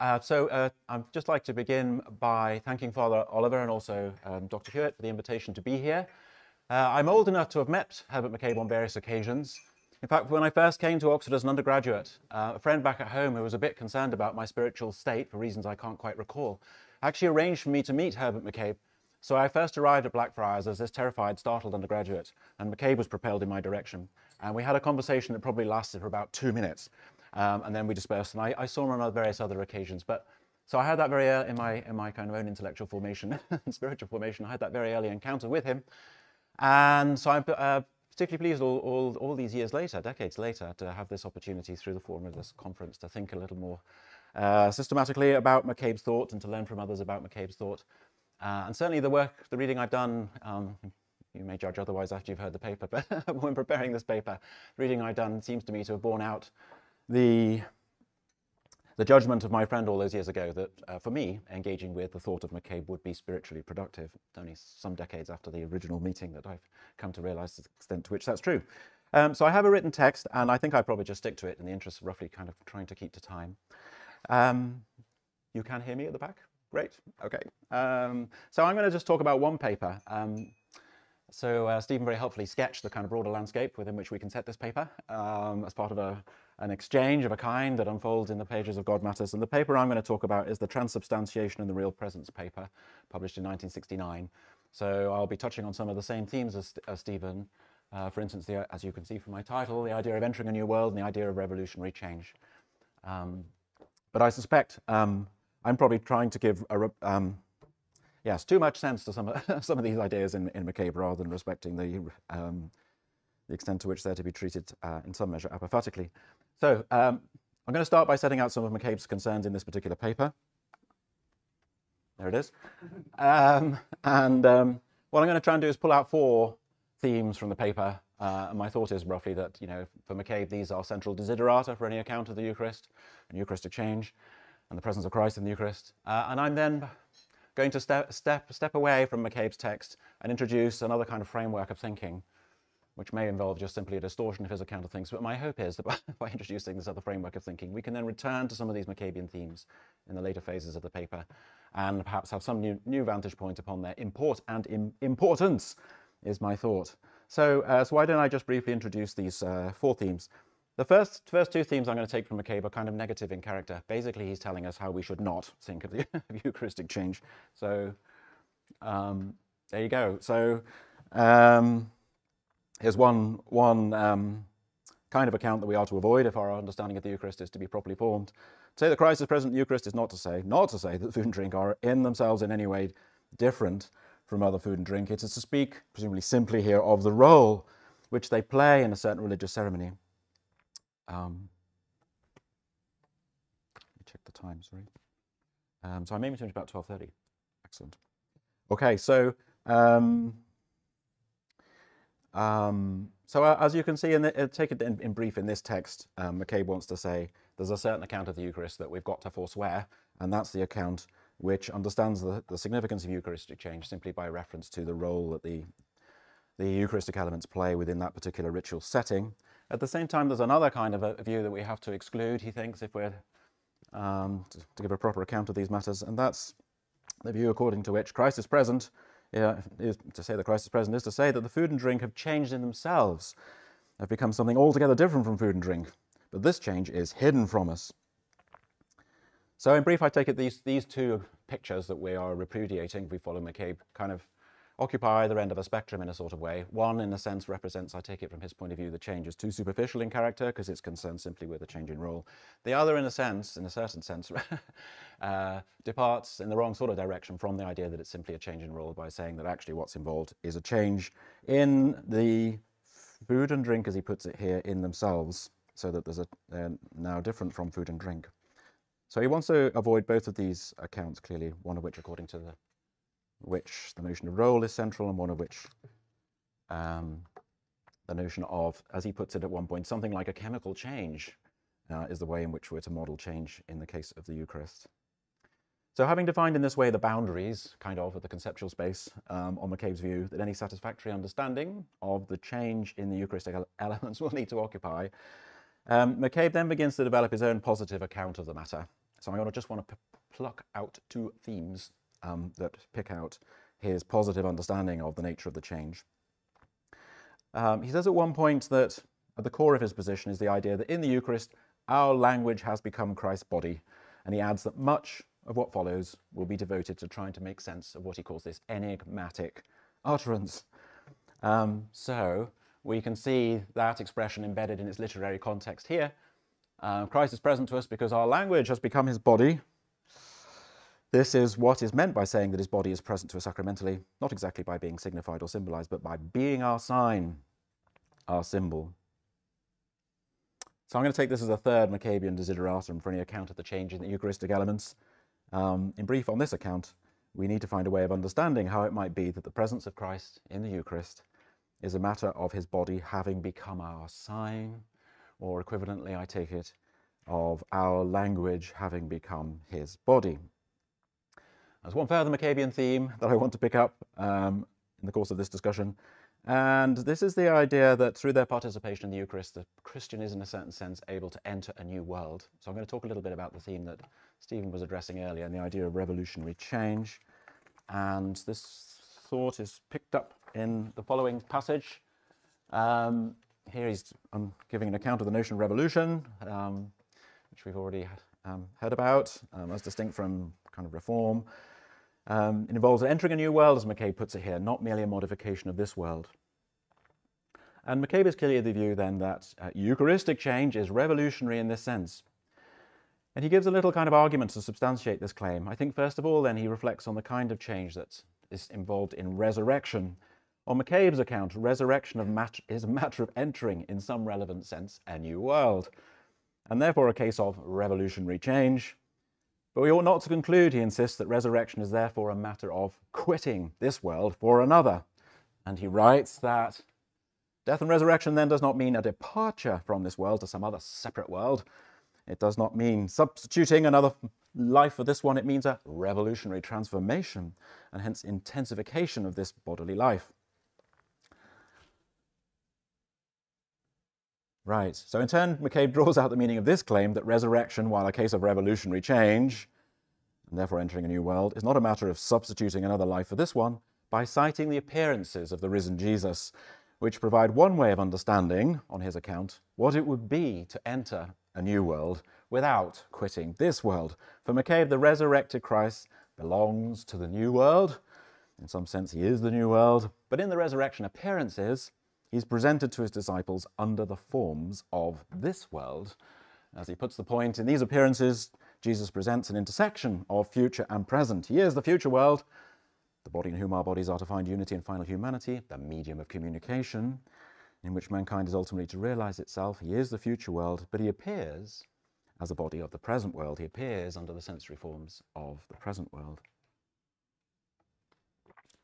Uh, so uh, I'd just like to begin by thanking Father Oliver and also um, Dr. Hewitt for the invitation to be here. Uh, I'm old enough to have met Herbert McCabe on various occasions. In fact, when I first came to Oxford as an undergraduate, uh, a friend back at home who was a bit concerned about my spiritual state for reasons I can't quite recall, actually arranged for me to meet Herbert McCabe. So I first arrived at Blackfriars as this terrified, startled undergraduate, and McCabe was propelled in my direction. And we had a conversation that probably lasted for about two minutes. Um, and then we dispersed, and I, I, saw him on various other occasions. But so I had that very early in my in my kind of own intellectual formation and spiritual formation. I had that very early encounter with him, and so I'm uh, particularly pleased all, all, all these years later, decades later, to have this opportunity through the forum of this conference to think a little more uh, systematically about McCabe's thought and to learn from others about McCabe's thought. Uh, and certainly the work, the reading I've done, um, you may judge otherwise after you've heard the paper, but when preparing this paper, the reading I've done seems to me to have borne out the, the judgment of my friend all those years ago that uh, for me, engaging with the thought of McCabe would be spiritually productive, only some decades after the original meeting that I've come to realize the extent to which that's true. Um, so I have a written text, and I think I probably just stick to it in the interest of roughly kind of trying to keep to time. Um, you can hear me at the back? Great, okay. Um, so I'm going to just talk about one paper. Um, so uh, Stephen very helpfully sketched the kind of broader landscape within which we can set this paper um, as part of a an exchange of a kind that unfolds in the pages of God Matters. And the paper I'm going to talk about is the Transubstantiation and the Real Presence paper, published in 1969. So I'll be touching on some of the same themes as, as Stephen. Uh, for instance, the, as you can see from my title, the idea of entering a new world and the idea of revolutionary change. Um, but I suspect um, I'm probably trying to give a, um, yes, too much sense to some, some of these ideas in, in McCabe rather than respecting the, um, the extent to which they're to be treated uh, in some measure apophatically. So um, I'm going to start by setting out some of McCabe's concerns in this particular paper. There it is. Um, and um, what I'm going to try and do is pull out four themes from the paper. Uh, and my thought is roughly that, you know, for McCabe, these are central desiderata for any account of the Eucharist and Eucharistic change and the presence of Christ in the Eucharist. Uh, and I'm then going to step, step, step away from McCabe's text and introduce another kind of framework of thinking which may involve just simply a distortion of his account of things. But my hope is that by, introducing this other framework of thinking, we can then return to some of these McCabean themes in the later phases of the paper and perhaps have some new, new vantage point upon their import and Im importance, is my thought. So, uh, so why don't I just briefly introduce these uh, four themes. The first, first two themes I'm going to take from McCabe are kind of negative in character. Basically, he's telling us how we should not think of the Eucharistic change. So um, there you go. So um, Here's one, one um, kind of account that we are to avoid if our understanding of the Eucharist is to be properly formed. To say that Christ is present in the Eucharist is not to say, not to say that food and drink are in themselves in any way different from other food and drink. It is to speak, presumably simply here, of the role which they play in a certain religious ceremony. Um, let me check the time, sorry. Um, so I'm aiming to finish about 12.30. Excellent. Okay, so um, um, so uh, as you can see, in the, uh, take it in, in, brief in this text, um, McCabe wants to say there's a certain account of the Eucharist that we've got to forswear, and that's the account which understands the, the significance of Eucharistic change simply by reference to the role that the, the Eucharistic elements play within that particular ritual setting. At the same time, there's another kind of a view that we have to exclude, he thinks, if we're um, to, to give a proper account of these matters, and that's the view according to which Christ is present is to say that Christ is present is to say that the food and drink have changed in themselves, have become something altogether different from food and drink. But this change is hidden from us. So in brief, I take it these, these two pictures that we are repudiating, if we follow McCabe, kind of occupy either end of a spectrum in a sort of way. One, in a sense, represents, I take it from his point of view, the change is too superficial in character because it's concerned simply with a change in role. The other, in a sense, in a certain sense, uh, departs in the wrong sort of direction from the idea that it's simply a change in role by saying that actually what's involved is a change in the food and drink, as he puts it here, in themselves, so that there's a, they're now different from food and drink. So he wants to avoid both of these accounts, clearly, one of which, according to the which the notion of role is central and one of which um, the notion of, as he puts it at one point, something like a chemical change uh, is the way in which we're to model change in the case of the Eucharist. So having defined in this way the boundaries, kind of, of the conceptual space um, on McCabe's view, that any satisfactory understanding of the change in the Eucharistic elements will need to occupy, um, McCabe then begins to develop his own positive account of the matter. So I just want to pluck out two themes um, that pick out his positive understanding of the nature of the change. Um, he says at one point that at the core of his position is the idea that in the Eucharist, our language has become Christ's body. And he adds that much of what follows will be devoted to trying to make sense of what he calls this enigmatic utterance. Um, so we can see that expression embedded in its literary context here. Uh, Christ is present to us because our language has become his body. This is what is meant by saying that his body is present to us sacramentally, not exactly by being signified or symbolized, but by being our sign, our symbol. So I'm going to take this as a third McCabean desideratum for any account of the change in the Eucharistic elements. Um, in brief, on this account, we need to find a way of understanding how it might be that the presence of Christ in the Eucharist is a matter of his body having become our sign, or equivalently, I take it, of our language having become his body. There's one further McCabean theme that I want to pick up um, in the course of this discussion, and this is the idea that through their participation in the Eucharist, the Christian is, in a certain sense, able to enter a new world. So I'm going to talk a little bit about the theme that Stephen was addressing earlier and the idea of revolutionary change. And this thought is picked up in the following passage. Um, here he's um, giving an account of the notion of revolution, um, which we've already um, heard about, um, as distinct from kind of reform. Um, it involves entering a new world, as McCabe puts it here, not merely a modification of this world. And McCabe is clearly of the view then that uh, Eucharistic change is revolutionary in this sense. And he gives a little kind of argument to substantiate this claim. I think first of all then he reflects on the kind of change that is involved in resurrection. On McCabe's account, resurrection mat- is a matter of entering, in some relevant sense, a new world, and therefore a case of revolutionary change, but we ought not to conclude, he insists, that resurrection is therefore a matter of quitting this world for another. And he writes that death and resurrection then does not mean a departure from this world to some other separate world. It does not mean substituting another life for this one. It means a revolutionary transformation and hence intensification of this bodily life. Right. So in turn, McCabe draws out the meaning of this claim that resurrection, while a case of revolutionary change, and therefore entering a new world, is not a matter of substituting another life for this one by citing the appearances of the risen Jesus, which provide one way of understanding, on his account, what it would be to enter a new world without quitting this world. For McCabe, the resurrected Christ belongs to the new world. In some sense, he is the new world. But in the resurrection appearances, he's presented to his disciples under the forms of this world. As he puts the point, in these appearances, Jesus presents an intersection of future and present. He is the future world, the body in whom our bodies are to find unity and final humanity, the medium of communication in which mankind is ultimately to realize itself. He is the future world, but he appears as a body of the present world. He appears under the sensory forms of the present world.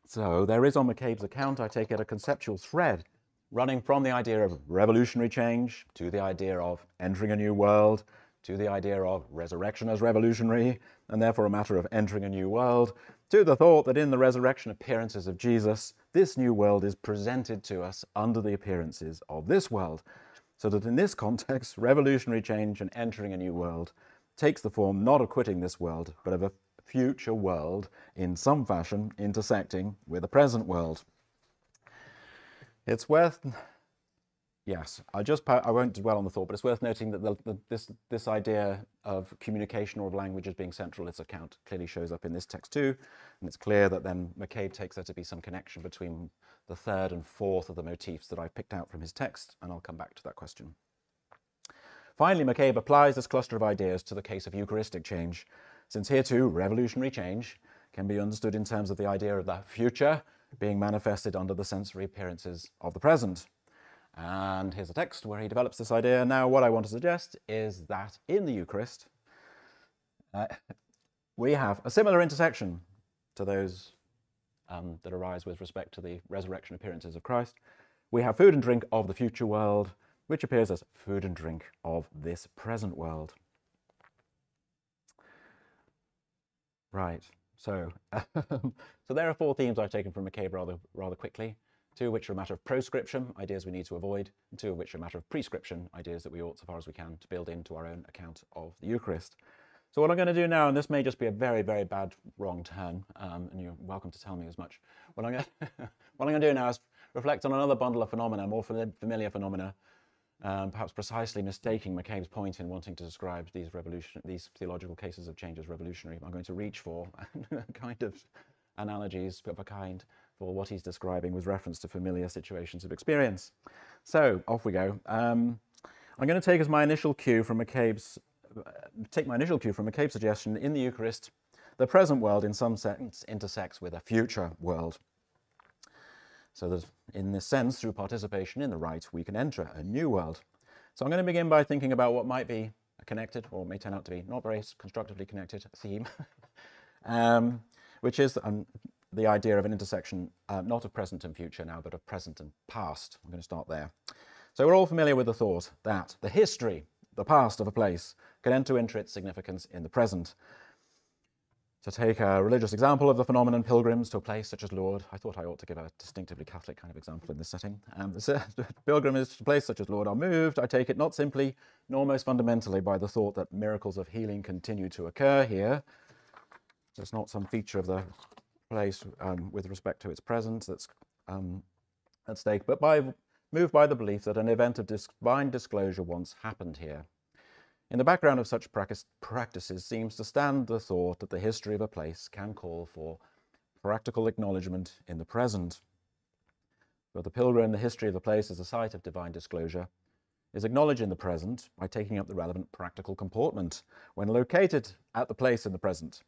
So there is on McCabe's account, I take it, a conceptual thread running from the idea of revolutionary change to the idea of entering a new world to the idea of resurrection as revolutionary and therefore a matter of entering a new world to the thought that in the resurrection appearances of Jesus, this new world is presented to us under the appearances of this world. So that in this context, revolutionary change and entering a new world takes the form not of quitting this world, but of a future world in some fashion intersecting with the present world. It's worth Yes, I just I won't dwell on the thought, but it's worth noting that the, the, this this idea of communication or of language as being central its account clearly shows up in this text too, and it's clear that then McCabe takes there to be some connection between the third and fourth of the motifs that I've picked out from his text, and I'll come back to that question. Finally, McCabe applies this cluster of ideas to the case of Eucharistic change, since here too revolutionary change can be understood in terms of the idea of the future being manifested under the sensory appearances of the present. And here's a text where he develops this idea. Now, what I want to suggest is that in the Eucharist, uh, we have a similar intersection to those um, that arise with respect to the resurrection appearances of Christ. We have food and drink of the future world, which appears as food and drink of this present world. Right. So, so there are four themes I've taken from McCabe rather rather quickly two of which are a matter of proscription, ideas we need to avoid, and two of which are a matter of prescription, ideas that we ought, so far as we can, to build into our own account of the Eucharist. So what I'm going to do now, and this may just be a very, very bad wrong turn, um, and you're welcome to tell me as much. What I'm, going to, what I'm going to do now is reflect on another bundle of phenomena, more familiar phenomena, um, perhaps precisely mistaking McCabe's point in wanting to describe these revolution, these theological cases of change as revolutionary. I'm going to reach for kind of analogies of a kind for what he's describing with reference to familiar situations of experience. So off we go. Um, I'm going to take as my initial cue from McCabe's take my initial cue from McCabe's suggestion in the Eucharist, the present world in some sense intersects with a future world. So that in this sense, through participation in the rite, we can enter a new world. So I'm going to begin by thinking about what might be a connected, or may turn out to be not very constructively connected theme, um, which is um, the idea of an intersection, uh, not of present and future now, but of present and past. I'm going to start there. So we're all familiar with the thought that the history, the past of a place, can enter into its significance in the present. To take a religious example of the phenomenon, pilgrims to a place such as Lourdes, I thought I ought to give a distinctively Catholic kind of example in this setting. Um, pilgrims to a place such as Lourdes are moved, I take it, not simply nor most fundamentally by the thought that miracles of healing continue to occur here. So it's not some feature of the place um, with respect to its presence that's um, at stake, but by moved by the belief that an event of divine disclosure once happened here. In the background of such practices seems to stand the thought that the history of a place can call for practical acknowledgement in the present. For the pilgrim, the history of the place as a site of divine disclosure is acknowledged in the present by taking up the relevant practical comportment when located at the place in the present.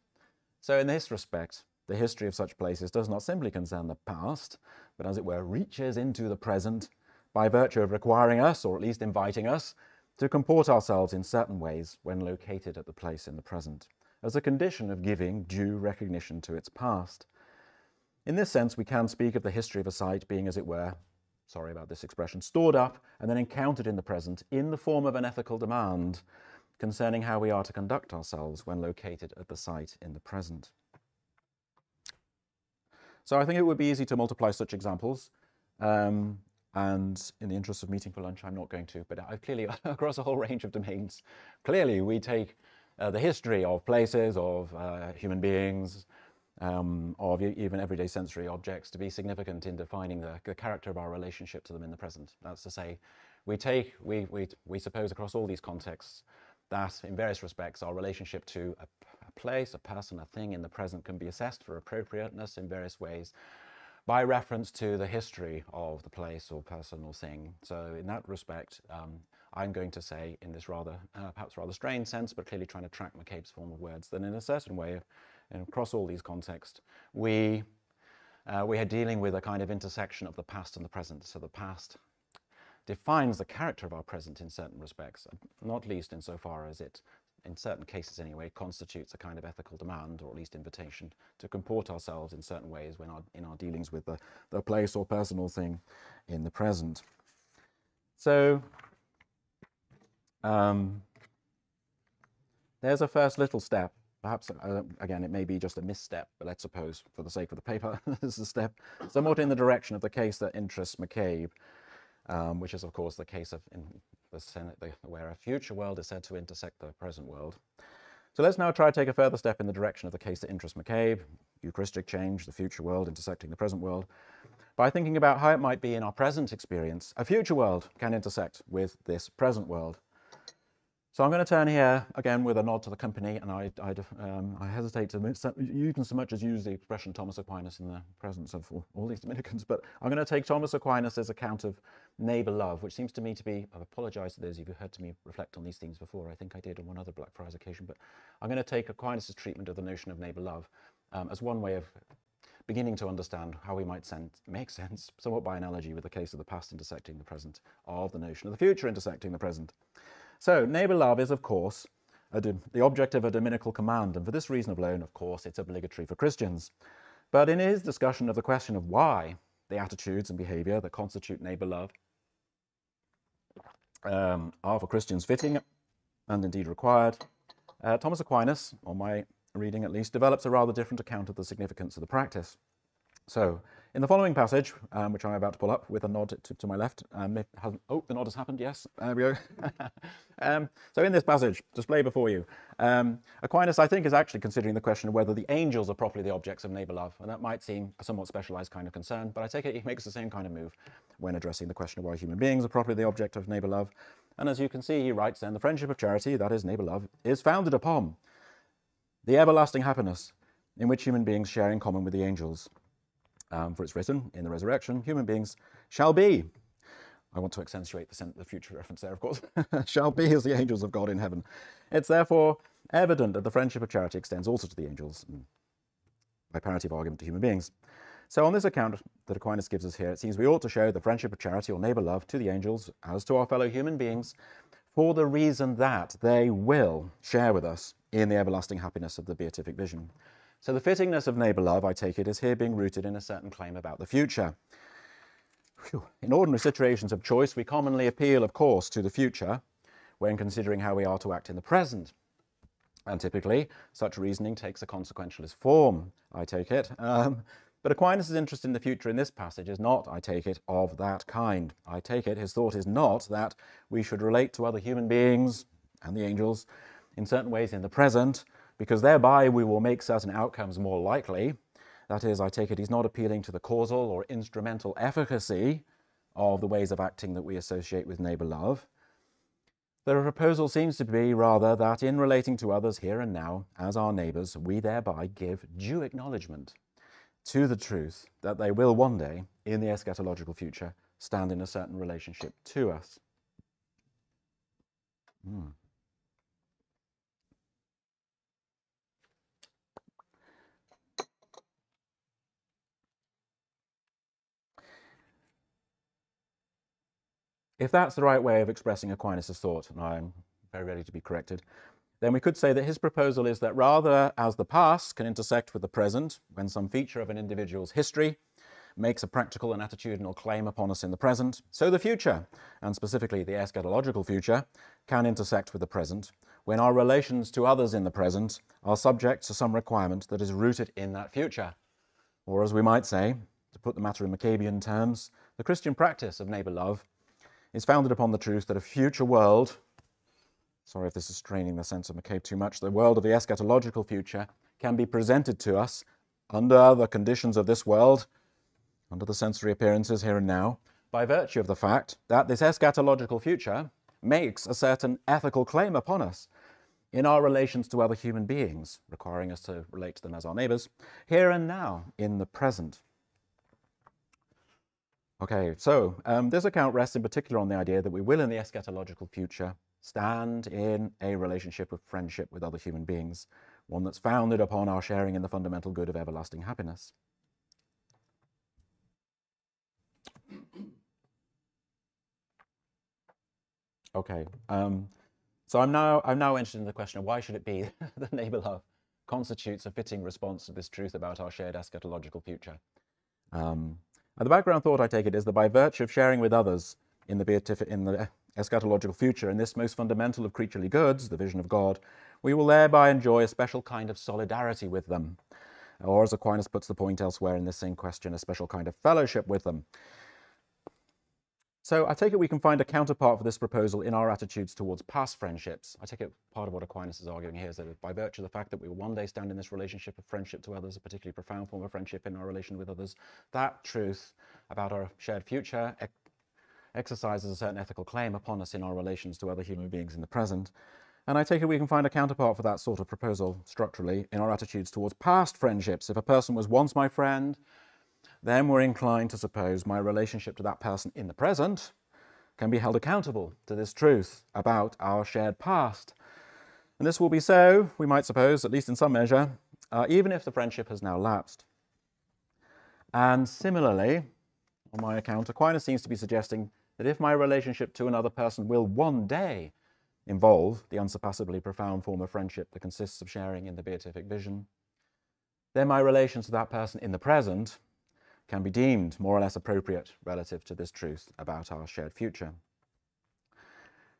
So in this respect, the history of such places does not simply concern the past, but as it were, reaches into the present by virtue of requiring us, or at least inviting us, to comport ourselves in certain ways when located at the place in the present, as a condition of giving due recognition to its past. In this sense, we can speak of the history of a site being, as it were, sorry about this expression, stored up and then encountered in the present in the form of an ethical demand concerning how we are to conduct ourselves when located at the site in the present. So I think it would be easy to multiply such examples. Um, and in the interest of meeting for lunch, I'm not going to, but I've clearly, across a whole range of domains, clearly we take uh, the history of places, of uh, human beings, um, of even everyday sensory objects to be significant in defining the, the, character of our relationship to them in the present. That's to say, we take, we, we, we suppose across all these contexts that in various respects our relationship to a, a place, a person, a thing in the present can be assessed for appropriateness in various ways by reference to the history of the place or person or thing. So in that respect, um, I'm going to say in this rather, uh, perhaps rather strained sense, but clearly trying to track McCabe's form of words, that in a certain way, across all these contexts, we, uh, we are dealing with a kind of intersection of the past and the present. So the past defines the character of our present in certain respects, not least insofar as it in certain cases anyway, constitutes a kind of ethical demand, or at least invitation, to comport ourselves in certain ways when our, in our dealings with the, the place or personal thing in the present. So, um, there's a first little step. Perhaps, uh, again, it may be just a misstep, but let's suppose, for the sake of the paper, this is a step somewhat in the direction of the case that interests McCabe, um, which is, of course, the case of in, where a future world is said to intersect the present world. So let's now try to take a further step in the direction of the case that interests McCabe, Eucharistic change, the future world intersecting the present world, by thinking about how it might be in our present experience, a future world can intersect with this present world. So I'm going to turn here again with a nod to the company, and I, I, um, I hesitate to even so much as use the expression Thomas Aquinas in the presence of all, all these Dominicans, but I'm going to take Thomas Aquinas' account of neighbour love, which seems to me to be, I apologise to those of you who heard me reflect on these things before, I think I did on one other Blackfriars occasion, but I'm going to take Aquinas' treatment of the notion of neighbour love um, as one way of beginning to understand how we might make sense, somewhat by analogy with the case of the past intersecting the present, of the notion of the future intersecting the present. So neighbour love is, of course, the object of a dominical command, and for this reason alone, of course, it's obligatory for Christians. But in his discussion of the question of why the attitudes and behaviour that constitute neighbour love um, are for Christians fitting and indeed required, uh, Thomas Aquinas, on my reading at least, develops a rather different account of the significance of the practice. So, In the following passage, um, which I'm about to pull up with a nod to, to my left, um, oh, the nod has happened, yes, there we go. um, so in this passage, display before you, um, Aquinas, I think, is actually considering the question of whether the angels are properly the objects of neighbour love, and that might seem a somewhat specialised kind of concern, but I take it he makes the same kind of move when addressing the question of why human beings are properly the object of neighbour love. And as you can see, he writes then, the friendship of charity, that is neighbour love, is founded upon the everlasting happiness in which human beings share in common with the angels. Um, for it's written, in the resurrection, human beings shall be. I want to accentuate the, the future reference there, of course. shall be as the angels of God in heaven. It's therefore evident that the friendship of charity extends also to the angels, by parity of argument to human beings. So on this account that Aquinas gives us here, it seems we ought to show the friendship of charity or neighbour love to the angels as to our fellow human beings for the reason that they will share with us in the everlasting happiness of the beatific vision. So the fittingness of neighbour love, I take it, is here being rooted in a certain claim about the future. In ordinary situations of choice, we commonly appeal, of course, to the future when considering how we are to act in the present. And typically, such reasoning takes a consequentialist form, I take it. Um, but Aquinas' interest in the future in this passage is not, I take it, of that kind. I take it, his thought is not that we should relate to other human beings and the angels in certain ways in the present, because thereby we will make certain outcomes more likely. That is, I take it he's not appealing to the causal or instrumental efficacy of the ways of acting that we associate with neighbour love. The proposal seems to be rather that in relating to others here and now as our neighbours, we thereby give due acknowledgement to the truth that they will one day, in the eschatological future, stand in a certain relationship to us. Mm. If that's the right way of expressing Aquinas' thought, and I'm very ready to be corrected, then we could say that his proposal is that rather as the past can intersect with the present when some feature of an individual's history makes a practical and attitudinal claim upon us in the present, so the future, and specifically the eschatological future, can intersect with the present when our relations to others in the present are subject to some requirement that is rooted in that future. Or as we might say, to put the matter in McCabean terms, the Christian practice of neighbour love is founded upon the truth that a future world, sorry if this is straining the sense of McCabe too much, the world of the eschatological future can be presented to us under the conditions of this world, under the sensory appearances here and now, by virtue of the fact that this eschatological future makes a certain ethical claim upon us in our relations to other human beings, requiring us to relate to them as our neighbours, here and now, in the present. Okay, so um, this account rests in particular on the idea that we will in the eschatological future stand in a relationship of friendship with other human beings, one that's founded upon our sharing in the fundamental good of everlasting happiness. Okay, um, so I'm now, I'm now interested in the question of why should it be that neighbour love constitutes a fitting response to this truth about our shared eschatological future. Um, the background thought, I take it, is that by virtue of sharing with others in the, beatific, in the eschatological future, in this most fundamental of creaturely goods, the vision of God, we will thereby enjoy a special kind of solidarity with them. Or, as Aquinas puts the point elsewhere in this same question, a special kind of fellowship with them. So I take it we can find a counterpart for this proposal in our attitudes towards past friendships. I take it part of what Aquinas is arguing here is that by virtue of the fact that we will one day stand in this relationship of friendship to others, a particularly profound form of friendship in our relation with others, that truth about our shared future ex exercises a certain ethical claim upon us in our relations to other human beings in the present. And I take it we can find a counterpart for that sort of proposal structurally in our attitudes towards past friendships. If a person was once my friend, then we're inclined to suppose my relationship to that person in the present can be held accountable to this truth about our shared past. And this will be so, we might suppose, at least in some measure, uh, even if the friendship has now lapsed. And similarly, on my account, Aquinas seems to be suggesting that if my relationship to another person will one day involve the unsurpassably profound form of friendship that consists of sharing in the beatific vision, then my relations to that person in the present can be deemed more or less appropriate relative to this truth about our shared future.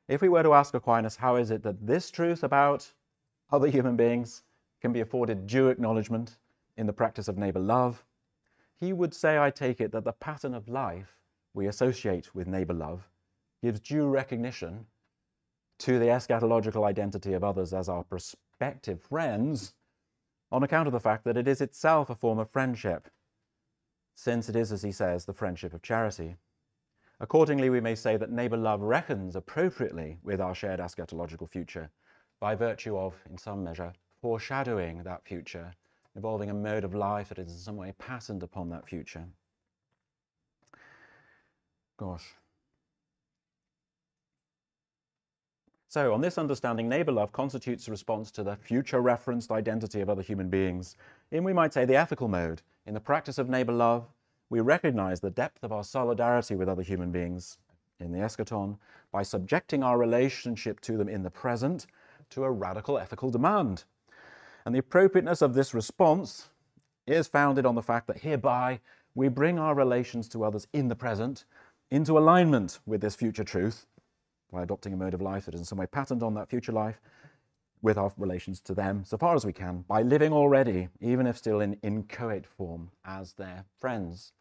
If we were to ask Aquinas, how is it that this truth about other human beings can be afforded due acknowledgement in the practice of neighbour love, he would say, I take it, that the pattern of life we associate with neighbor love gives due recognition to the eschatological identity of others as our prospective friends on account of the fact that it is itself a form of friendship, since it is, as he says, the friendship of charity. Accordingly, we may say that neighbor love reckons appropriately with our shared eschatological future by virtue of, in some measure, foreshadowing that future, involving a mode of life that is in some way patterned upon that future. Gosh. So, on this understanding, neighbor love constitutes a response to the future referenced identity of other human beings in, we might say, the ethical mode. In the practice of neighbor love, we recognize the depth of our solidarity with other human beings in the eschaton by subjecting our relationship to them in the present to a radical ethical demand. And the appropriateness of this response is founded on the fact that hereby we bring our relations to others in the present into alignment with this future truth by adopting a mode of life that is in some way patterned on that future life with our relations to them so far as we can by living already, even if still in inchoate form, as their friends.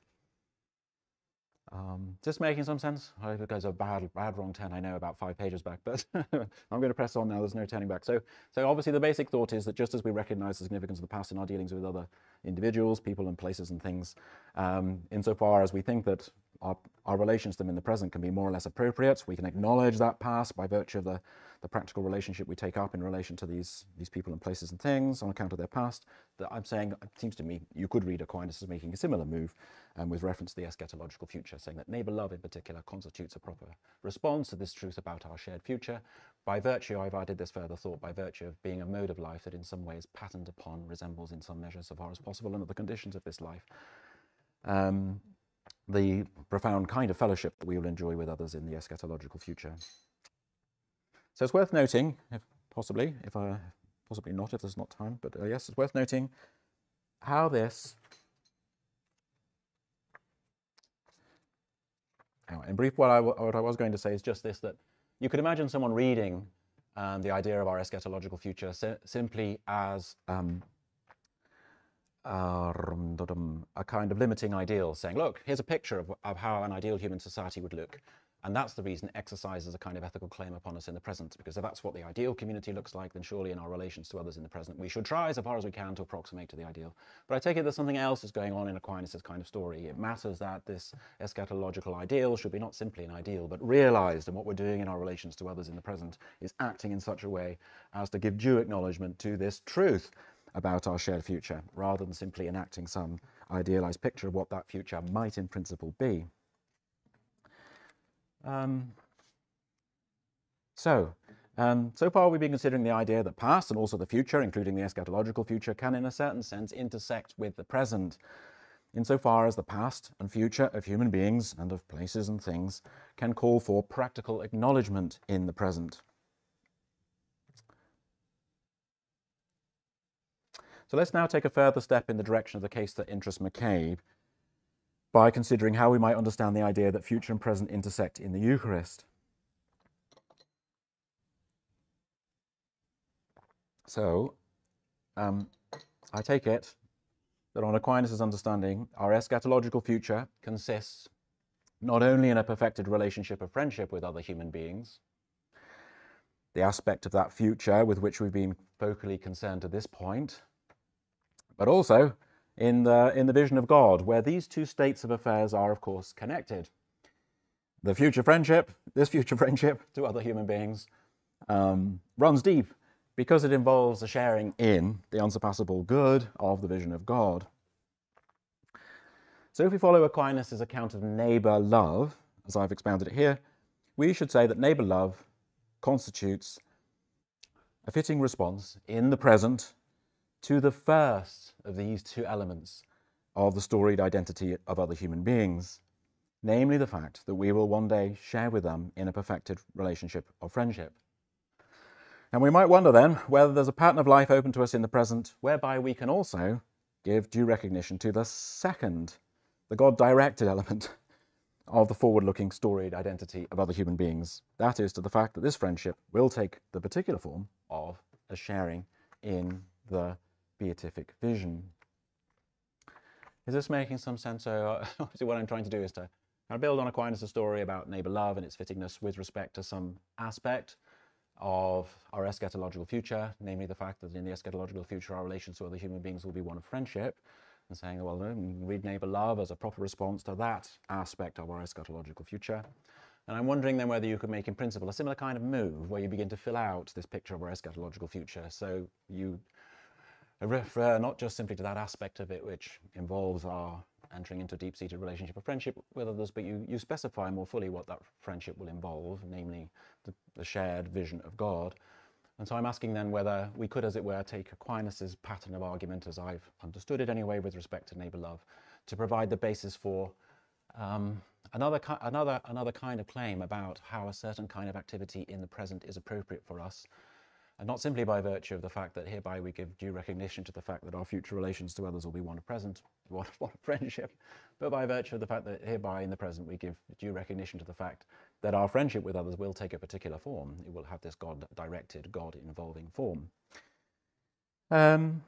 Um, just making some sense? I hope it goes a bad, bad wrong 10, I know, about five pages back, but I'm going to press on now, there's no turning back. So, so obviously the basic thought is that just as we recognize the significance of the past in our dealings with other individuals, people and places and things, um, insofar as we think that our, our relations to them in the present can be more or less appropriate. We can acknowledge that past by virtue of the, the practical relationship we take up in relation to these, these people and places and things on account of their past. That I'm saying, it seems to me, you could read Aquinas as making a similar move um, with reference to the eschatological future, saying that neighbor love in particular constitutes a proper response to this truth about our shared future. By virtue, I've added this further thought, by virtue of being a mode of life that in some ways patterned upon, resembles in some measure, so far as possible, under the conditions of this life. Um, the profound kind of fellowship that we will enjoy with others in the eschatological future. So it's worth noting, if possibly, if I, possibly not if there's not time, but uh, yes, it's worth noting how this, in brief, what I, what I was going to say is just this, that you could imagine someone reading um, the idea of our eschatological future si simply as um, a kind of limiting ideal, saying, look, here's a picture of, of how an ideal human society would look. And that's the reason exercise is a kind of ethical claim upon us in the present, because if that's what the ideal community looks like, then surely in our relations to others in the present, we should try as far as we can to approximate to the ideal. But I take it that something else is going on in Aquinas' kind of story. It matters that this eschatological ideal should be not simply an ideal, but realized, and what we're doing in our relations to others in the present is acting in such a way as to give due acknowledgement to this truth about our shared future, rather than simply enacting some idealized picture of what that future might in principle be. Um, so, um, so far we've been considering the idea that past and also the future, including the eschatological future, can in a certain sense intersect with the present, insofar as the past and future of human beings and of places and things can call for practical acknowledgement in the present. So let's now take a further step in the direction of the case that interests McCabe by considering how we might understand the idea that future and present intersect in the Eucharist. So, um, I take it that on Aquinas' understanding, our eschatological future consists not only in a perfected relationship of friendship with other human beings, the aspect of that future with which we've been focally concerned to this point, but also in the, in the vision of God, where these two states of affairs are, of course, connected. The future friendship, this future friendship to other human beings, um, runs deep because it involves a sharing in the unsurpassable good of the vision of God. So if we follow Aquinas' account of neighbor love, as I've expounded it here, we should say that neighbor love constitutes a fitting response in the present to the first of these two elements of the storied identity of other human beings, namely the fact that we will one day share with them in a perfected relationship of friendship. And we might wonder then whether there's a pattern of life open to us in the present whereby we can also give due recognition to the second, the God directed element of the forward looking storied identity of other human beings. That is, to the fact that this friendship will take the particular form of a sharing in the beatific vision. Is this making some sense? So uh, obviously what I'm trying to do is to kind of build on Aquinas' story about neighbor love and its fittingness with respect to some aspect of our eschatological future, namely the fact that in the eschatological future our relations to other human beings will be one of friendship, and saying, well, read neighbor love as a proper response to that aspect of our eschatological future. And I'm wondering then whether you could make in principle a similar kind of move where you begin to fill out this picture of our eschatological future. So you refer not just simply to that aspect of it which involves our entering into a deep-seated relationship of friendship with others, but you, you specify more fully what that friendship will involve, namely the, the shared vision of God. And so I'm asking then whether we could, as it were, take Aquinas' pattern of argument, as I've understood it anyway, with respect to neighbor love, to provide the basis for um, another, another, another kind of claim about how a certain kind of activity in the present is appropriate for us, and not simply by virtue of the fact that hereby we give due recognition to the fact that our future relations to others will be one of present, one, one of friendship, but by virtue of the fact that hereby in the present we give due recognition to the fact that our friendship with others will take a particular form. It will have this God-directed, God-involving form. Um,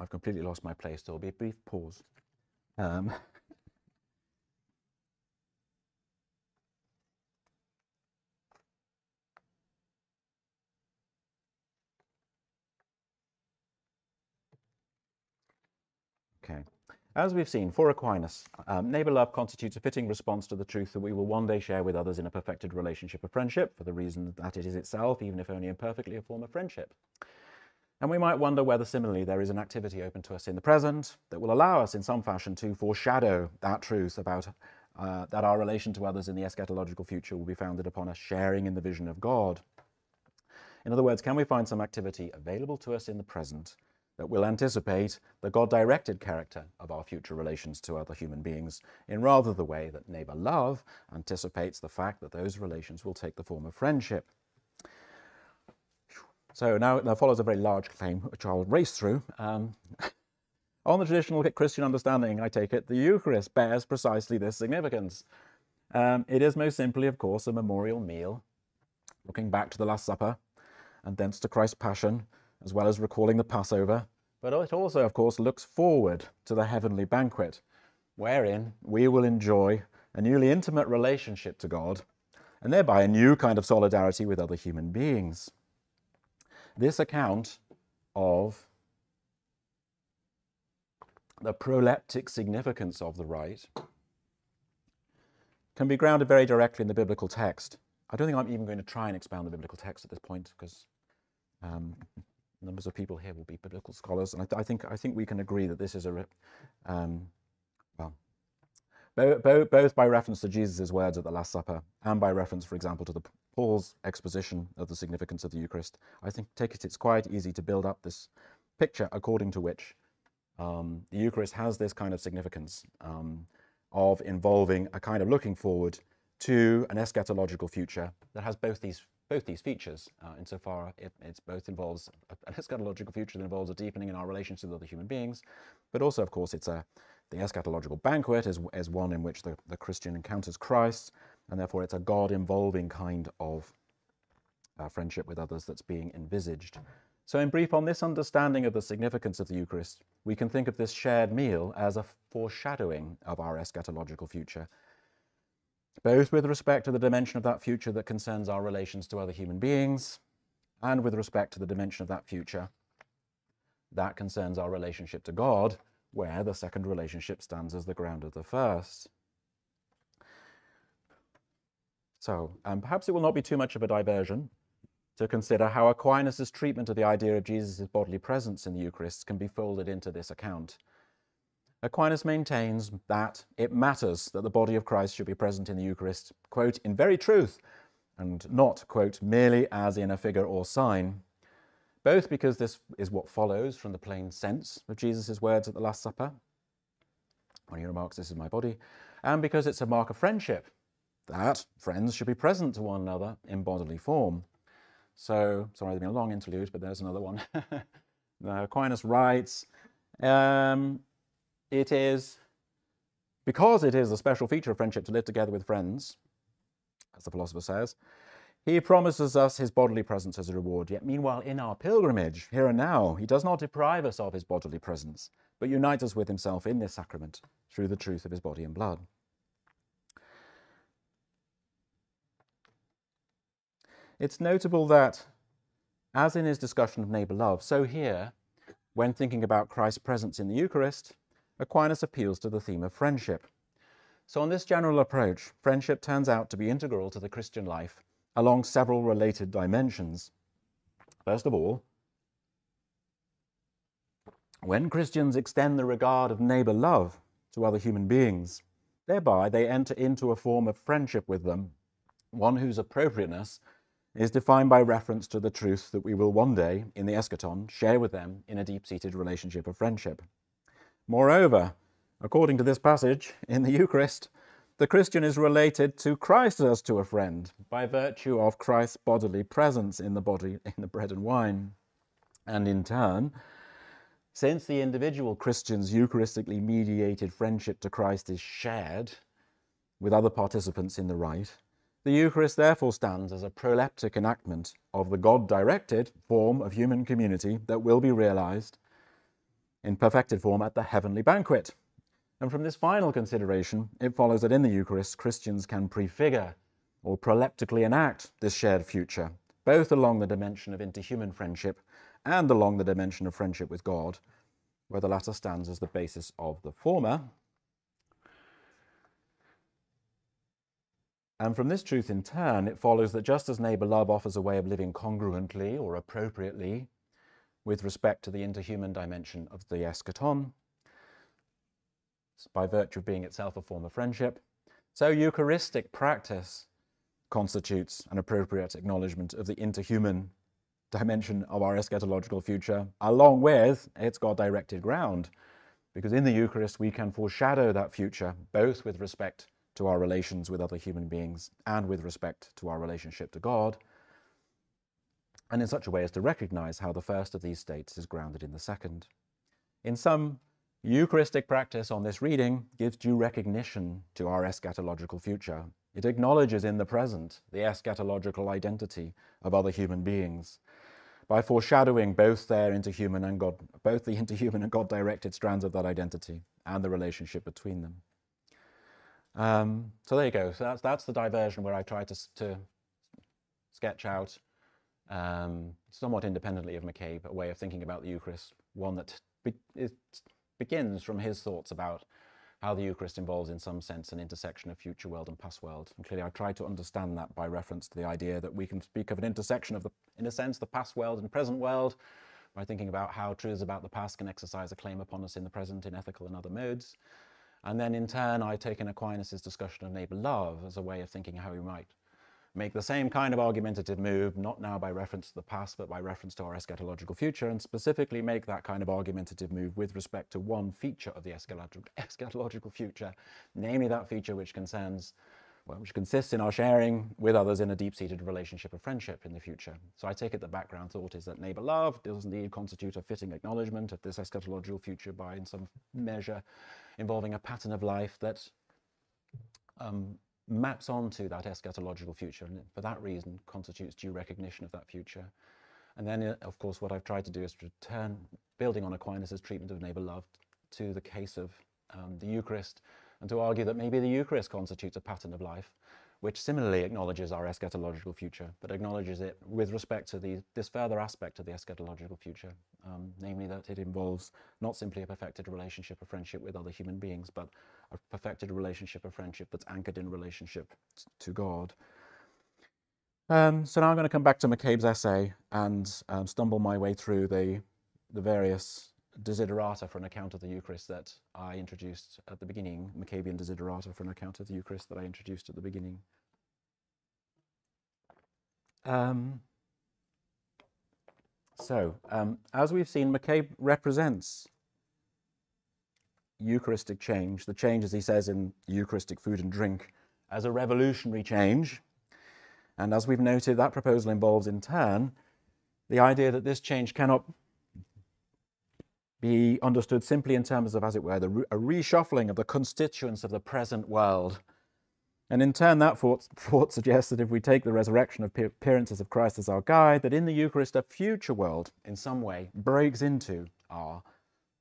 I've completely lost my place. There will be a brief pause. Um, okay. As we've seen, for Aquinas, um, neighbor love constitutes a fitting response to the truth that we will one day share with others in a perfected relationship of friendship, for the reason that it is itself, even if only imperfectly, a form of friendship. And we might wonder whether similarly there is an activity open to us in the present that will allow us in some fashion to foreshadow that truth about uh, that our relation to others in the eschatological future will be founded upon a sharing in the vision of God. In other words, can we find some activity available to us in the present that will anticipate the God-directed character of our future relations to other human beings in rather the way that neighbor love anticipates the fact that those relations will take the form of friendship. So now, now follows a very large claim, which I'll race through. Um, on the traditional Christian understanding, I take it, the Eucharist bears precisely this significance. Um, it is most simply, of course, a memorial meal, looking back to the Last Supper and thence to Christ's Passion, as well as recalling the Passover. But it also, of course, looks forward to the heavenly banquet, wherein we will enjoy a newly intimate relationship to God, and thereby a new kind of solidarity with other human beings. This account of the proleptic significance of the rite can be grounded very directly in the biblical text. I don't think I'm even going to try and expound the biblical text at this point because um, numbers of people here will be biblical scholars, and I, th I, think I think we can agree that this is a um, well, bo bo both by reference to Jesus' words at the Last Supper and by reference, for example, to the Paul's exposition of the significance of the Eucharist, I think take it it's quite easy to build up this picture according to which um, the Eucharist has this kind of significance um, of involving a kind of looking forward to an eschatological future that has both these both these features, uh, insofar it it's both involves an eschatological future that involves a deepening in our relations with other human beings, but also, of course, it's a the eschatological banquet is, is one in which the, the Christian encounters Christ, and therefore it's a God-involving kind of uh, friendship with others that's being envisaged. So in brief, on this understanding of the significance of the Eucharist, we can think of this shared meal as a foreshadowing of our eschatological future, both with respect to the dimension of that future that concerns our relations to other human beings, and with respect to the dimension of that future that concerns our relationship to God, where the second relationship stands as the ground of the first. So um, perhaps it will not be too much of a diversion to consider how Aquinas' treatment of the idea of Jesus' bodily presence in the Eucharist can be folded into this account. Aquinas maintains that it matters that the body of Christ should be present in the Eucharist, quote, in very truth, and not, quote, merely as in a figure or sign, both because this is what follows from the plain sense of Jesus' words at the Last Supper, when he remarks, This is my body, and because it's a mark of friendship, that friends should be present to one another in bodily form. So, sorry, there's been a long interlude, but there's another one. Aquinas writes, um, it is because it is a special feature of friendship to live together with friends, as the philosopher says. He promises us his bodily presence as a reward, yet meanwhile, in our pilgrimage, here and now, he does not deprive us of his bodily presence, but unites us with himself in this sacrament through the truth of his body and blood. It's notable that, as in his discussion of neighbour love, so here, when thinking about Christ's presence in the Eucharist, Aquinas appeals to the theme of friendship. So, on this general approach, friendship turns out to be integral to the Christian life along several related dimensions. First of all, when Christians extend the regard of neighbor love to other human beings, thereby they enter into a form of friendship with them, one whose appropriateness is defined by reference to the truth that we will one day, in the eschaton, share with them in a deep seated relationship of friendship. Moreover, according to this passage in the Eucharist, the Christian is related to Christ as to a friend by virtue of Christ's bodily presence in the body, in the bread and wine. And in turn, since the individual Christian's Eucharistically mediated friendship to Christ is shared with other participants in the rite, the Eucharist therefore stands as a proleptic enactment of the God directed form of human community that will be realized in perfected form at the heavenly banquet. And from this final consideration, it follows that in the Eucharist, Christians can prefigure or proleptically enact this shared future, both along the dimension of interhuman friendship and along the dimension of friendship with God, where the latter stands as the basis of the former. And from this truth, in turn, it follows that just as neighbor love offers a way of living congruently or appropriately with respect to the interhuman dimension of the eschaton, by virtue of being itself a form of friendship. So Eucharistic practice constitutes an appropriate acknowledgement of the interhuman dimension of our eschatological future, along with its God directed ground. Because in the Eucharist, we can foreshadow that future, both with respect to our relations with other human beings and with respect to our relationship to God, and in such a way as to recognize how the first of these states is grounded in the second. In some Eucharistic practice on this reading gives due recognition to our eschatological future. It acknowledges in the present the eschatological identity of other human beings by foreshadowing both their interhuman and God, both the interhuman and God-directed strands of that identity and the relationship between them. Um, so there you go. So that's that's the diversion where I try to to sketch out, um, somewhat independently of McCabe, a way of thinking about the Eucharist, one that be, begins from his thoughts about how the Eucharist involves, in some sense, an intersection of future world and past world. And clearly, I try to understand that by reference to the idea that we can speak of an intersection of, the, in a sense, the past world and present world by thinking about how truths about the past can exercise a claim upon us in the present in ethical and other modes. And then, in turn, I take in Aquinas' discussion of neighbor love as a way of thinking how we might make the same kind of argumentative move, not now by reference to the past, but by reference to our eschatological future, and specifically make that kind of argumentative move with respect to one feature of the eschatological future, namely that feature which concerns, well, which consists in our sharing with others in a deep-seated relationship of friendship in the future. So I take it the background thought is that neighbor love does indeed constitute a fitting acknowledgement of this eschatological future by, in some measure, involving a pattern of life that um, maps onto that eschatological future and for that reason constitutes due recognition of that future. And then, uh, of course, what I've tried to do is to turn, building on Aquinas' treatment of neighbor love, to the case of um, the Eucharist, and to argue that maybe the Eucharist constitutes a pattern of life, which similarly acknowledges our eschatological future, but acknowledges it with respect to the, this further aspect of the eschatological future, um, namely that it involves not simply a perfected relationship of friendship with other human beings, but a perfected relationship of friendship that's anchored in relationship to God. Um, so now I'm going to come back to McCabe's essay and um, stumble my way through the, the various desiderata for an account of the Eucharist that I introduced at the beginning, McCabean desiderata for an account of the Eucharist that I introduced at the beginning. Um, so, um, as we've seen, McCabe represents Eucharistic change, the change, as he says in Eucharistic food and drink, as a revolutionary change. And as we've noted, that proposal involves, in turn, the idea that this change cannot be understood simply in terms of, as it were, the, a reshuffling of the constituents of the present world And in turn, that thought, thought suggests that if we take the resurrection of appearances of Christ as our guide, that in the Eucharist, a future world, in some way, breaks into our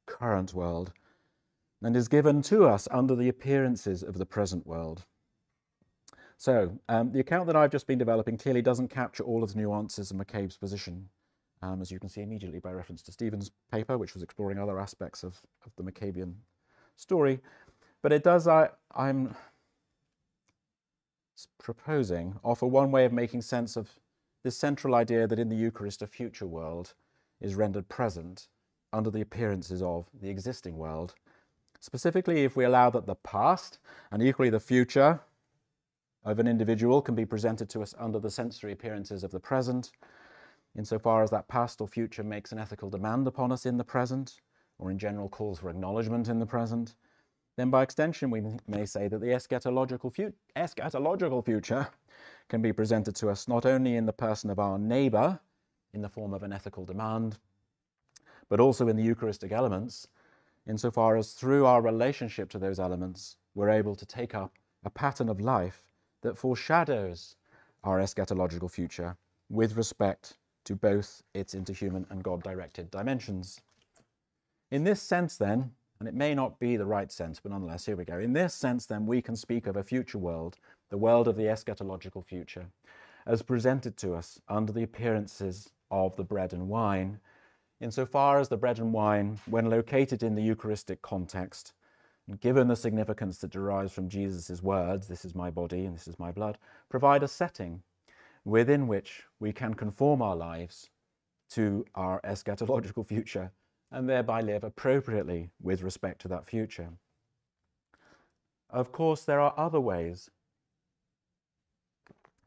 current world and is given to us under the appearances of the present world. So, um, the account that I've just been developing clearly doesn't capture all of the nuances of McCabe's position, um, as you can see immediately by reference to Stephen's paper, which was exploring other aspects of, of the McCabean story. But it does, I, I'm proposing, offer one way of making sense of this central idea that in the Eucharist a future world is rendered present under the appearances of the existing world. Specifically, if we allow that the past and equally the future of an individual can be presented to us under the sensory appearances of the present, insofar as that past or future makes an ethical demand upon us in the present, or in general calls for acknowledgement in the present, then by extension we may say that the eschatological, fu eschatological future can be presented to us not only in the person of our neighbour, in the form of an ethical demand, but also in the Eucharistic elements, insofar as through our relationship to those elements, we're able to take up a pattern of life that foreshadows our eschatological future with respect to both its interhuman and God directed dimensions. In this sense, then, and it may not be the right sense, but nonetheless, here we go. In this sense, then, we can speak of a future world, the world of the eschatological future, as presented to us under the appearances of the bread and wine, insofar as the bread and wine, when located in the Eucharistic context, given the significance that derives from Jesus' words, this is my body and this is my blood, provide a setting within which we can conform our lives to our eschatological future and thereby live appropriately with respect to that future. Of course, there are other ways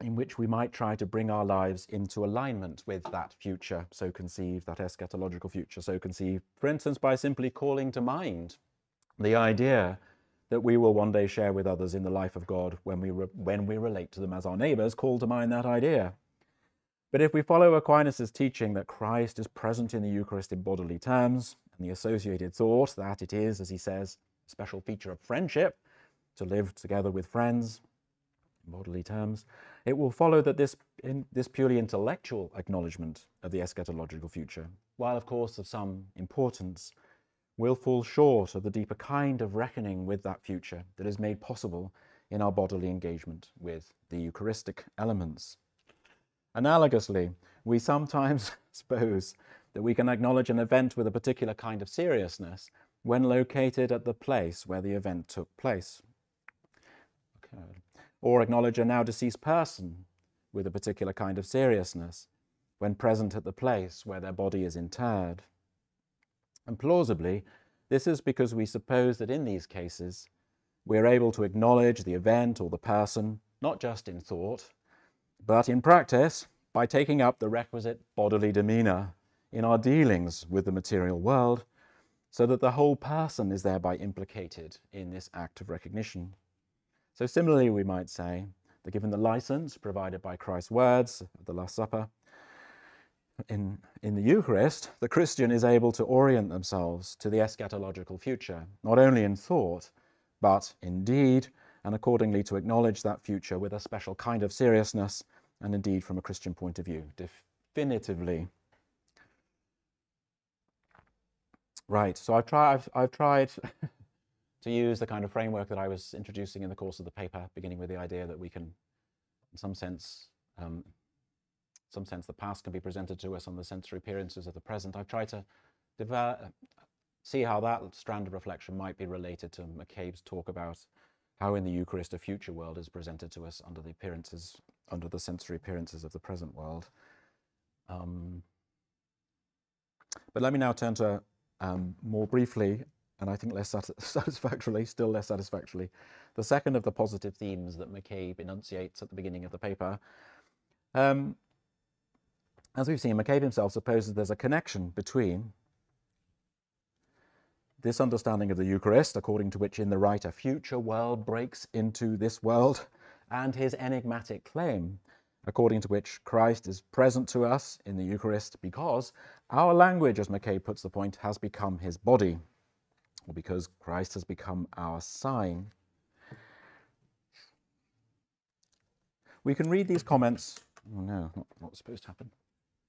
in which we might try to bring our lives into alignment with that future so conceived, that eschatological future so conceived. For instance, by simply calling to mind the idea that we will one day share with others in the life of God when we, when we relate to them as our neighbors, call to mind that idea. But if we follow Aquinas' teaching that Christ is present in the Eucharist in bodily terms, and the associated thought that it is, as he says, a special feature of friendship to live together with friends in bodily terms, it will follow that this, in, this purely intellectual acknowledgement of the eschatological future, while of course of some importance, will fall short of the deeper kind of reckoning with that future that is made possible in our bodily engagement with the Eucharistic elements. Analogously, we sometimes suppose that we can acknowledge an event with a particular kind of seriousness when located at the place where the event took place. Okay or acknowledge a now deceased person with a particular kind of seriousness when present at the place where their body is interred. And plausibly, this is because we suppose that in these cases, we are able to acknowledge the event or the person, not just in thought, but in practice by taking up the requisite bodily demeanour in our dealings with the material world, so that the whole person is thereby implicated in this act of recognition. So similarly, we might say that given the license provided by Christ's words at the Last Supper, in, in the Eucharist, the Christian is able to orient themselves to the eschatological future, not only in thought, but in deed, and accordingly to acknowledge that future with a special kind of seriousness, and indeed from a Christian point of view, definitively. Right, so I've, tried. I've, I've tried to use the kind of framework that I was introducing in the course of the paper, beginning with the idea that we can, in some sense, um, some sense the past can be presented to us on the sensory appearances of the present. I've tried to develop, see how that strand of reflection might be related to McCabe's talk about how in the Eucharist a future world is presented to us under the appearances, under the sensory appearances of the present world. Um, but let me now turn to um, more briefly and I think less satisfactorily, still less satisfactorily, the second of the positive themes that McCabe enunciates at the beginning of the paper. Um, as we've seen, McCabe himself supposes there's a connection between this understanding of the Eucharist, according to which in the rite a future world breaks into this world, and his enigmatic claim, according to which Christ is present to us in the Eucharist because our language, as McCabe puts the point, has become his body or because Christ has become our sign. We can read these comments. Oh no, not what's supposed to happen.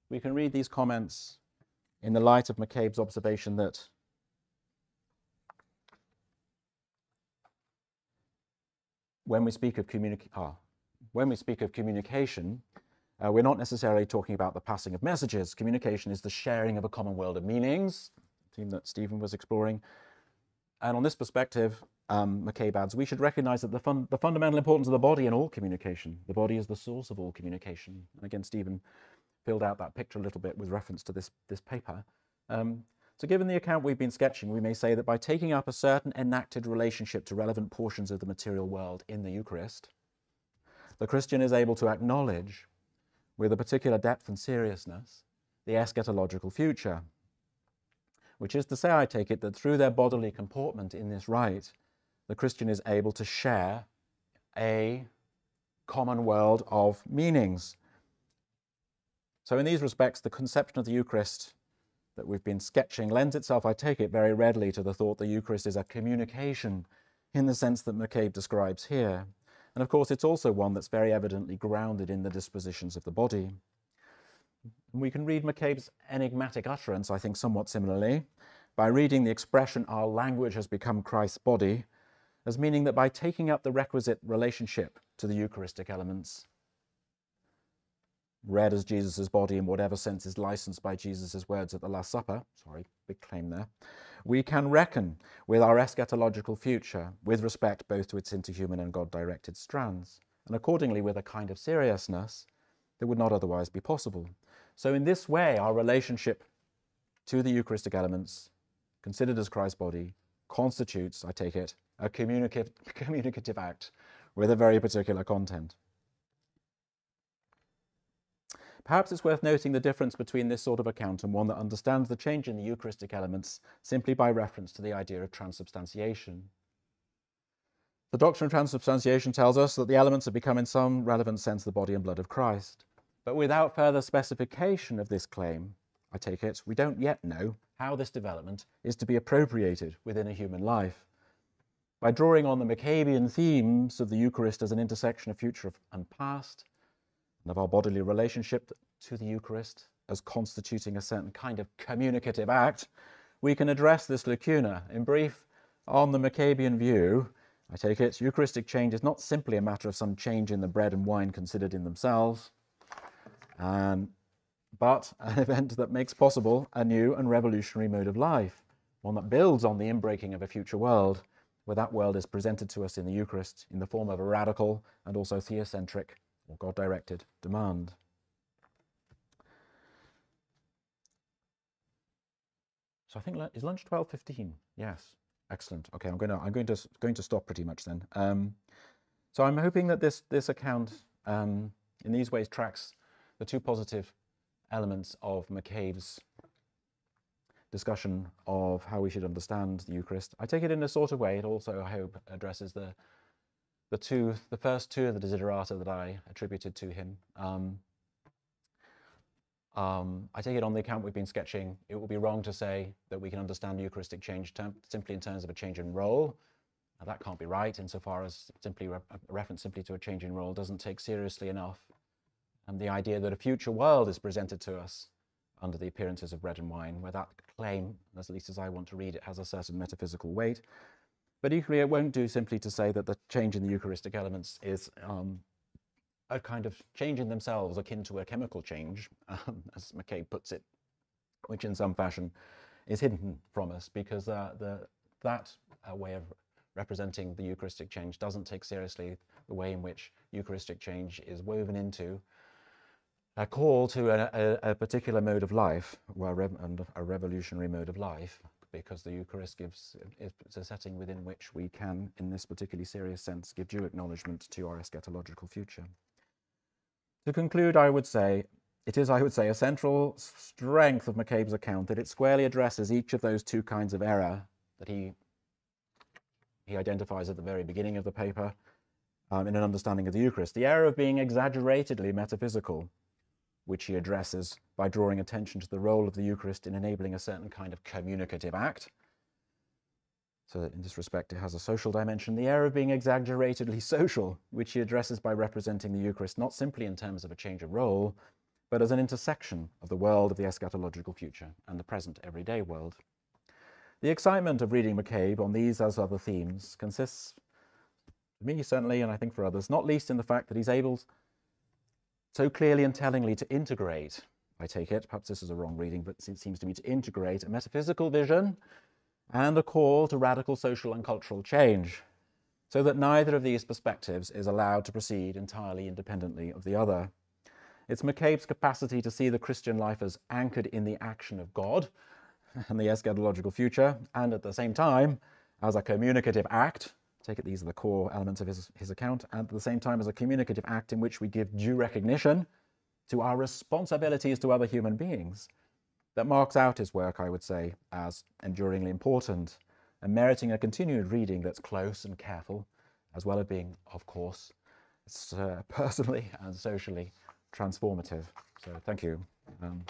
We can read these comments in the light of McCabe's observation that when we speak of communication, ah, when we speak of communication, uh, we're not necessarily talking about the passing of messages. Communication is the sharing of a common world of meanings, theme that Stephen was exploring. And on this perspective, um, McCabe adds, we should recognize that the, fun the fundamental importance of the body in all communication. The body is the source of all communication. And again, Stephen filled out that picture a little bit with reference to this, this paper. Um, so given the account we've been sketching, we may say that by taking up a certain enacted relationship to relevant portions of the material world in the Eucharist, the Christian is able to acknowledge with a particular depth and seriousness the eschatological future, which is to say, I take it, that through their bodily comportment in this rite, the Christian is able to share a common world of meanings. So in these respects, the conception of the Eucharist that we've been sketching lends itself, I take it, very readily to the thought the Eucharist is a communication in the sense that McCabe describes here. And of course, it's also one that's very evidently grounded in the dispositions of the body. We can read McCabe's enigmatic utterance, I think, somewhat similarly, by reading the expression, our language has become Christ's body, as meaning that by taking up the requisite relationship to the Eucharistic elements, read as Jesus' body in whatever sense is licensed by Jesus' words at the Last Supper, sorry, big claim there, we can reckon with our eschatological future with respect both to its interhuman and God directed strands, and accordingly with a kind of seriousness that would not otherwise be possible. So, in this way, our relationship to the Eucharistic elements, considered as Christ's body, constitutes, I take it, a communicative, communicative act with a very particular content. Perhaps it's worth noting the difference between this sort of account and one that understands the change in the Eucharistic elements simply by reference to the idea of transubstantiation. The doctrine of transubstantiation tells us that the elements have become in some relevant sense the body and blood of Christ. But without further specification of this claim, I take it, we don't yet know how this development is to be appropriated within a human life. By drawing on the McCabean themes of the Eucharist as an intersection of future and past, and of our bodily relationship to the Eucharist as constituting a certain kind of communicative act, we can address this lacuna. In brief, on the McCabean view, I take it, Eucharistic change is not simply a matter of some change in the bread and wine considered in themselves, um, but an event that makes possible a new and revolutionary mode of life, one that builds on the inbreaking of a future world, where that world is presented to us in the Eucharist in the form of a radical and also theocentric or God-directed demand. So I think is lunch 12:15? Yes, excellent. Okay, I'm going to I'm going to going to stop pretty much then. Um, so I'm hoping that this this account um, in these ways tracks the two positive elements of McCabe's discussion of how we should understand the Eucharist. I take it in a sort of way. It also, I hope, addresses the the two, the first two of the desiderata that I attributed to him. Um, um, I take it on the account we've been sketching, it would be wrong to say that we can understand Eucharistic change simply in terms of a change in role. Now, that can't be right insofar as simply re a reference simply to a change in role doesn't take seriously enough and the idea that a future world is presented to us under the appearances of bread and wine, where that claim, at least as I want to read it, has a certain metaphysical weight. But equally, it won't do simply to say that the change in the Eucharistic elements is um, a kind of change in themselves akin to a chemical change, um, as McCabe puts it, which in some fashion is hidden from us because uh, the, that uh, way of representing the Eucharistic change doesn't take seriously the way in which Eucharistic change is woven into a call to a, a, a particular mode of life, well, a revolutionary mode of life, because the Eucharist gives it's a setting within which we can, in this particularly serious sense, give due acknowledgement to our eschatological future. To conclude, I would say, it is, I would say, a central strength of McCabe's account that it squarely addresses each of those two kinds of error that he, he identifies at the very beginning of the paper um, in an understanding of the Eucharist. The error of being exaggeratedly metaphysical, which he addresses by drawing attention to the role of the Eucharist in enabling a certain kind of communicative act. So that in this respect, it has a social dimension, the air of being exaggeratedly social, which he addresses by representing the Eucharist not simply in terms of a change of role, but as an intersection of the world of the eschatological future and the present everyday world. The excitement of reading McCabe on these as other themes consists, for me certainly, and I think for others, not least in the fact that he's able so clearly and tellingly to integrate, I take it, perhaps this is a wrong reading, but it seems to me to integrate a metaphysical vision and a call to radical social and cultural change, so that neither of these perspectives is allowed to proceed entirely independently of the other. It's McCabe's capacity to see the Christian life as anchored in the action of God and the eschatological future, and at the same time, as a communicative act, take it these are the core elements of his, his account, and at the same time as a communicative act in which we give due recognition to our responsibilities to other human beings that marks out his work, I would say, as enduringly important and meriting a continued reading that's close and careful, as well as being, of course, uh, personally and socially transformative. So thank you. Um,